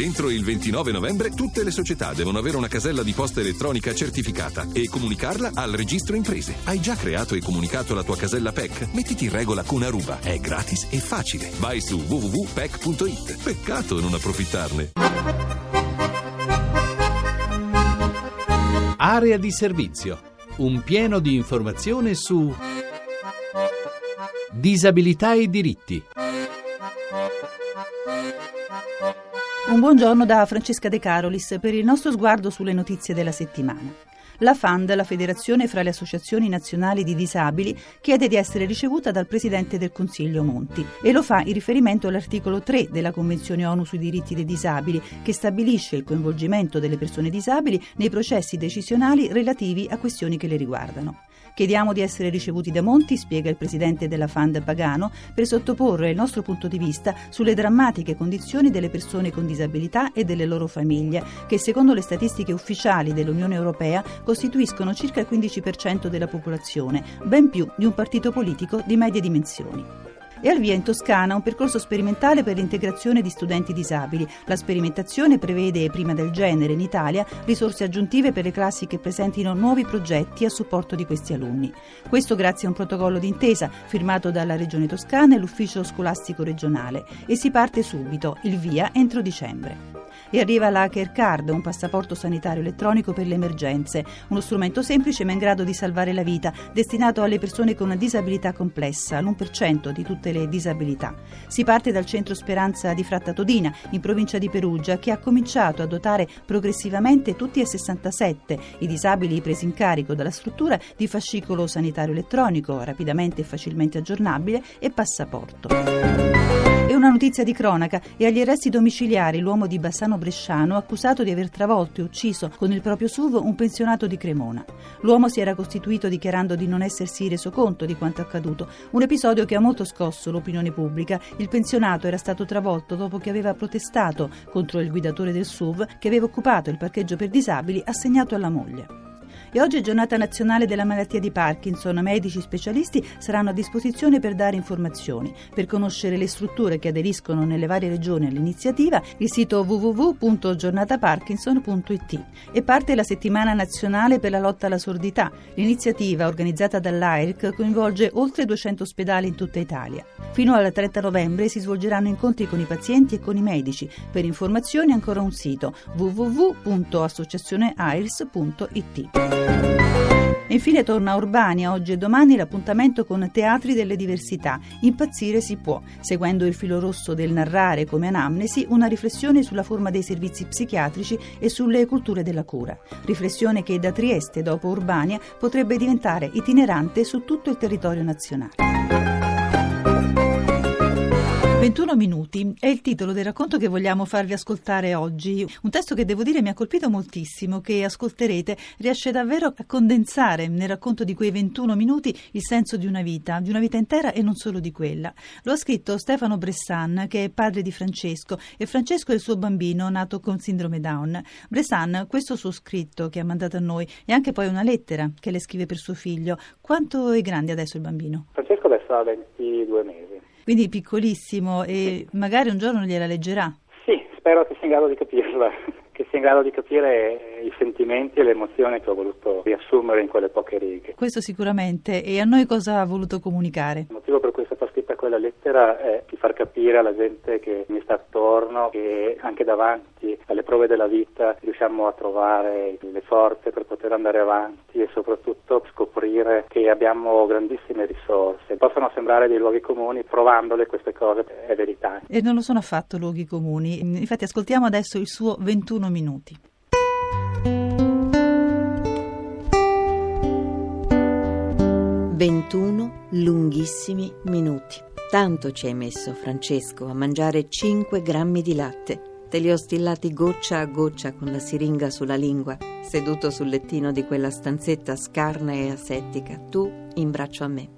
Entro il 29 novembre tutte le società devono avere una casella di posta elettronica certificata e comunicarla al registro imprese. Hai già creato e comunicato la tua casella PEC? Mettiti in regola con Aruba. È gratis e facile. Vai su www.pec.it. Peccato non approfittarne. Area di servizio. Un pieno di informazione su disabilità e diritti. Un buongiorno da Francesca De Carolis per il nostro sguardo sulle notizie della settimana. La FAND, la Federazione fra le Associazioni Nazionali di Disabili, chiede di essere ricevuta dal Presidente del Consiglio Monti e lo fa in riferimento all'articolo 3 della Convenzione ONU sui diritti dei disabili che stabilisce il coinvolgimento delle persone disabili nei processi decisionali relativi a questioni che le riguardano. Chiediamo di essere ricevuti da Monti, spiega il presidente della FAND Pagano, per sottoporre il nostro punto di vista sulle drammatiche condizioni delle persone con disabilità e delle loro famiglie, che secondo le statistiche ufficiali dell'Unione Europea costituiscono circa il 15% della popolazione, ben più di un partito politico di medie dimensioni. E al via in Toscana un percorso sperimentale per l'integrazione di studenti disabili. La sperimentazione prevede, prima del genere in Italia, risorse aggiuntive per le classi che presentino nuovi progetti a supporto di questi alunni. Questo grazie a un protocollo d'intesa firmato dalla Regione Toscana e l'Ufficio Scolastico Regionale. E si parte subito, il via entro dicembre e arriva l'Hacker Card, un passaporto sanitario elettronico per le emergenze, uno strumento semplice ma in grado di salvare la vita, destinato alle persone con una disabilità complessa, l'1% di tutte le disabilità. Si parte dal centro Speranza di Fratta Todina, in provincia di Perugia, che ha cominciato a dotare progressivamente tutti e 67 i disabili presi in carico dalla struttura di fascicolo sanitario elettronico, rapidamente e facilmente aggiornabile, e passaporto. È una notizia di cronaca e agli arresti domiciliari l'uomo di Bassano Bresciano accusato di aver travolto e ucciso con il proprio SUV un pensionato di Cremona. L'uomo si era costituito dichiarando di non essersi reso conto di quanto accaduto, un episodio che ha molto scosso l'opinione pubblica. Il pensionato era stato travolto dopo che aveva protestato contro il guidatore del SUV che aveva occupato il parcheggio per disabili assegnato alla moglie. E oggi è giornata nazionale della malattia di Parkinson. Medici specialisti saranno a disposizione per dare informazioni. Per conoscere le strutture che aderiscono nelle varie regioni all'iniziativa, il sito www.giornataparkinson.it. E parte la settimana nazionale per la lotta alla sordità. L'iniziativa, organizzata dall'AIRC, coinvolge oltre 200 ospedali in tutta Italia. Fino al 30 novembre si svolgeranno incontri con i pazienti e con i medici. Per informazioni ancora un sito www.associazioneairs.it. Infine torna a Urbania oggi e domani l'appuntamento con Teatri delle Diversità. Impazzire si può, seguendo il filo rosso del narrare come anamnesi una riflessione sulla forma dei servizi psichiatrici e sulle culture della cura. Riflessione che da Trieste dopo Urbania potrebbe diventare itinerante su tutto il territorio nazionale. 21 minuti è il titolo del racconto che vogliamo farvi ascoltare oggi. Un testo che devo dire mi ha colpito moltissimo, che ascolterete, riesce davvero a condensare nel racconto di quei 21 minuti il senso di una vita, di una vita intera e non solo di quella. Lo ha scritto Stefano Bressan, che è padre di Francesco, e Francesco è il suo bambino nato con sindrome Down. Bressan, questo suo scritto che ha mandato a noi e anche poi una lettera che le scrive per suo figlio. Quanto è grande adesso il bambino? Francesco adesso ha 22 mesi quindi piccolissimo e magari un giorno gliela leggerà. Sì, spero che sia in grado di capirla, che sia in grado di capire i sentimenti e le emozioni che ho voluto riassumere in quelle poche righe. Questo sicuramente. E a noi cosa ha voluto comunicare? Il motivo per cui quella lettera è di far capire alla gente che mi sta attorno che anche davanti alle prove della vita riusciamo a trovare le forze per poter andare avanti e soprattutto scoprire che abbiamo grandissime risorse. Possono sembrare dei luoghi comuni, provandole queste cose è verità. E non lo sono affatto luoghi comuni. Infatti ascoltiamo adesso il suo 21 minuti. 21 lunghissimi minuti. Tanto ci hai messo, Francesco, a mangiare 5 grammi di latte. Te li ho stillati goccia a goccia con la siringa sulla lingua, seduto sul lettino di quella stanzetta scarna e asettica, tu in braccio a me.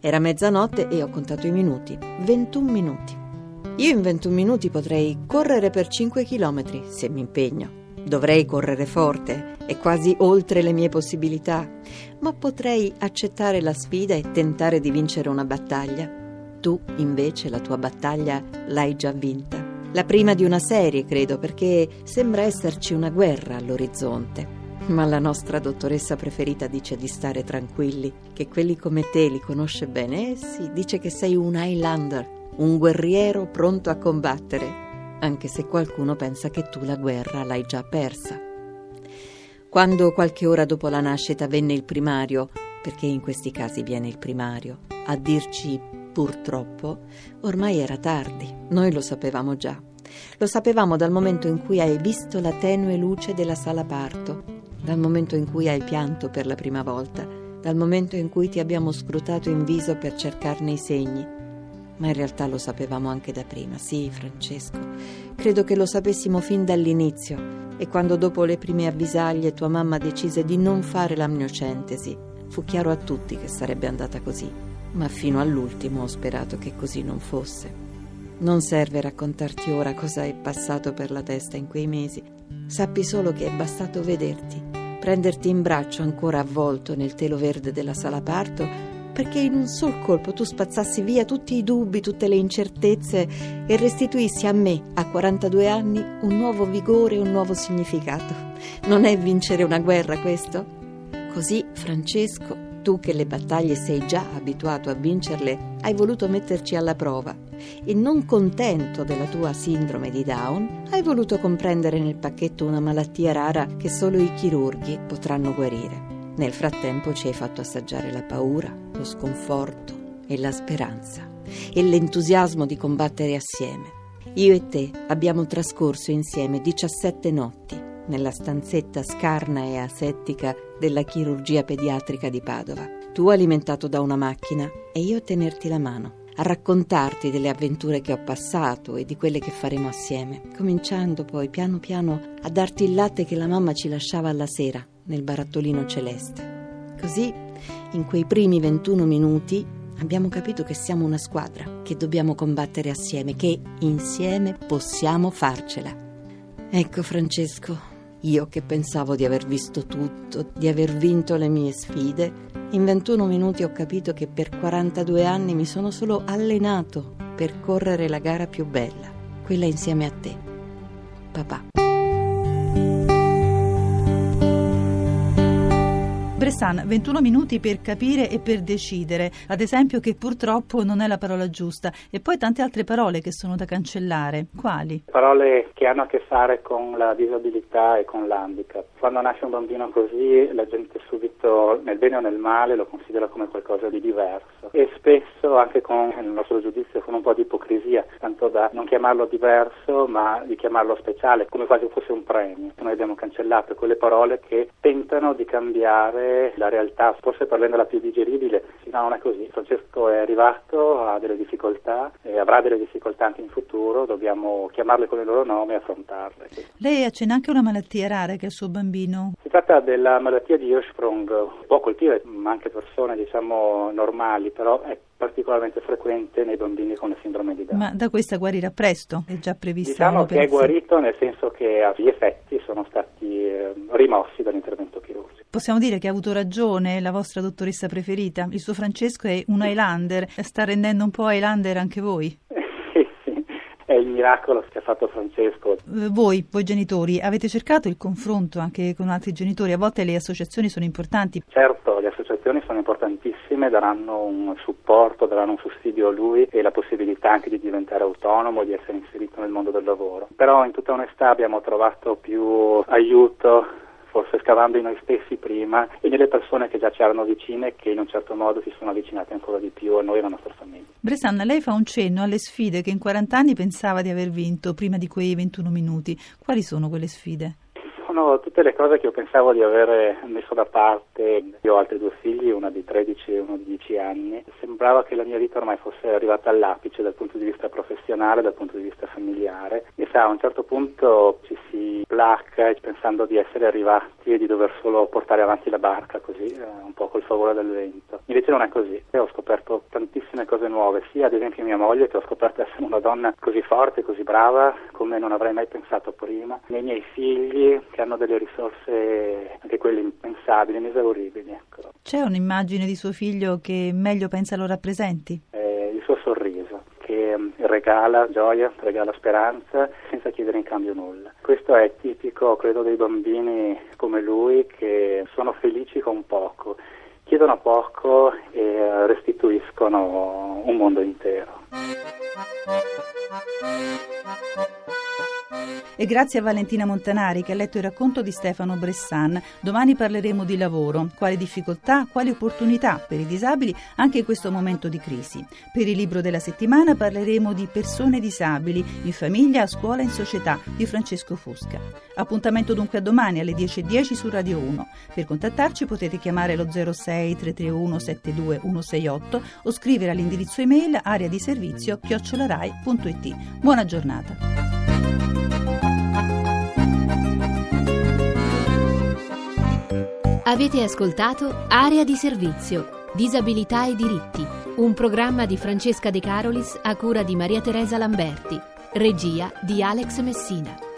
Era mezzanotte e ho contato i minuti. 21 minuti. Io in 21 minuti potrei correre per 5 chilometri, se mi impegno. Dovrei correre forte e quasi oltre le mie possibilità, ma potrei accettare la sfida e tentare di vincere una battaglia. Tu, invece, la tua battaglia l'hai già vinta. La prima di una serie, credo, perché sembra esserci una guerra all'orizzonte. Ma la nostra dottoressa preferita dice di stare tranquilli, che quelli come te li conosce bene. Eh sì, dice che sei un Highlander, un guerriero pronto a combattere, anche se qualcuno pensa che tu la guerra l'hai già persa. Quando qualche ora dopo la nascita venne il primario, perché in questi casi viene il primario, a dirci purtroppo, ormai era tardi, noi lo sapevamo già. Lo sapevamo dal momento in cui hai visto la tenue luce della sala parto, dal momento in cui hai pianto per la prima volta, dal momento in cui ti abbiamo scrutato in viso per cercarne i segni. Ma in realtà lo sapevamo anche da prima, sì, Francesco. Credo che lo sapessimo fin dall'inizio e quando dopo le prime avvisaglie tua mamma decise di non fare l'amniocentesi, fu chiaro a tutti che sarebbe andata così, ma fino all'ultimo ho sperato che così non fosse. Non serve raccontarti ora cosa è passato per la testa in quei mesi, sappi solo che è bastato vederti, prenderti in braccio ancora avvolto nel telo verde della sala parto perché in un sol colpo tu spazzassi via tutti i dubbi, tutte le incertezze e restituissi a me, a 42 anni, un nuovo vigore un nuovo significato. Non è vincere una guerra questo? Così, Francesco, tu che le battaglie sei già abituato a vincerle, hai voluto metterci alla prova e non contento della tua sindrome di Down, hai voluto comprendere nel pacchetto una malattia rara che solo i chirurghi potranno guarire. Nel frattempo ci hai fatto assaggiare la paura, lo sconforto e la speranza e l'entusiasmo di combattere assieme. Io e te abbiamo trascorso insieme 17 notti nella stanzetta scarna e asettica della chirurgia pediatrica di Padova. Tu alimentato da una macchina e io a tenerti la mano, a raccontarti delle avventure che ho passato e di quelle che faremo assieme, cominciando poi piano piano a darti il latte che la mamma ci lasciava alla sera nel barattolino celeste. Così, in quei primi 21 minuti, abbiamo capito che siamo una squadra, che dobbiamo combattere assieme, che insieme possiamo farcela. Ecco Francesco, io che pensavo di aver visto tutto, di aver vinto le mie sfide, in 21 minuti ho capito che per 42 anni mi sono solo allenato per correre la gara più bella, quella insieme a te, papà. Bressan, 21 minuti per capire e per decidere, ad esempio che purtroppo non è la parola giusta, e poi tante altre parole che sono da cancellare. Quali? Parole che hanno a che fare con la disabilità e con l'handicap. Quando nasce un bambino così, la gente subito, nel bene o nel male, lo considera come qualcosa di diverso e spesso anche con, nel nostro giudizio, con un po' di ipocrisia, tanto da non chiamarlo diverso, ma di chiamarlo speciale, come quasi fosse un premio. Noi abbiamo cancellato quelle parole che tentano di cambiare la realtà, forse per renderla più digeribile. No, non è così. Francesco è arrivato, ha delle difficoltà e avrà delle difficoltà anche in futuro, dobbiamo chiamarle con il loro nome e affrontarle. Lei accenna anche una malattia rara che ha il suo bambino. Si tratta della malattia di Hirschsprung, può colpire anche persone diciamo normali, però è particolarmente frequente nei bambini con la sindrome di Down. Ma da questa guarirà presto? È già prevista Diciamo che è guarito nel senso che gli effetti sono stati eh, rimossi dall'intervento chirurgico. Possiamo dire che ha avuto ragione la vostra dottoressa preferita? Il suo Francesco è un Highlander, sta rendendo un po' Highlander anche voi? è il miracolo che ha fatto Francesco. Eh, voi, voi genitori, avete cercato il confronto anche con altri genitori? A volte le associazioni sono importanti. Certo, le associazioni sono importantissime, daranno un supporto, daranno un sussidio a lui e la possibilità anche di diventare autonomo, di essere inserito nel mondo del lavoro. Però in tutta onestà abbiamo trovato più aiuto forse scavando in noi stessi prima e nelle persone che già ci erano vicine che in un certo modo si sono avvicinate ancora di più a noi e alla nostra famiglia. Bresanna, lei fa un cenno alle sfide che in 40 anni pensava di aver vinto prima di quei 21 minuti. Quali sono quelle sfide? Sono tutte le cose che io pensavo di aver messo da parte. Io ho altri due figli, una di 13 e uno di 10 anni. Sembrava che la mia vita ormai fosse arrivata all'apice dal punto di vista professionale, dal punto di vista familiare. E sa, a un certo punto ci si placca pensando di essere arrivati e di dover solo portare avanti la barca così, eh, un po' col favore del vento. Invece non è così. Io ho scoperto tantissime cose nuove, sia ad esempio mia moglie che ho scoperto essere una donna così forte, così brava, come non avrei mai pensato prima, nei miei figli che hanno delle risorse, anche quelle impensabili, inesauribili. Ecco. C'è un'immagine di suo figlio che meglio pensa lo rappresenti? Eh, il suo sorriso, che mm, regala gioia, regala speranza senza chiedere in cambio nulla. Questo è tipico, credo, dei bambini come lui che sono felici con poco, chiedono poco e restituiscono un mondo intero. E grazie a Valentina Montanari che ha letto il racconto di Stefano Bressan. Domani parleremo di lavoro, quali difficoltà, quali opportunità per i disabili anche in questo momento di crisi. Per il libro della settimana parleremo di persone disabili in famiglia, a scuola e in società di Francesco Fusca. Appuntamento dunque a domani alle 10.10 su Radio 1. Per contattarci potete chiamare lo 06 331 72168 o scrivere all'indirizzo email area di servizio chiocciolarai.it. Buona giornata. Avete ascoltato Area di servizio, disabilità e diritti, un programma di Francesca De Carolis a cura di Maria Teresa Lamberti, regia di Alex Messina.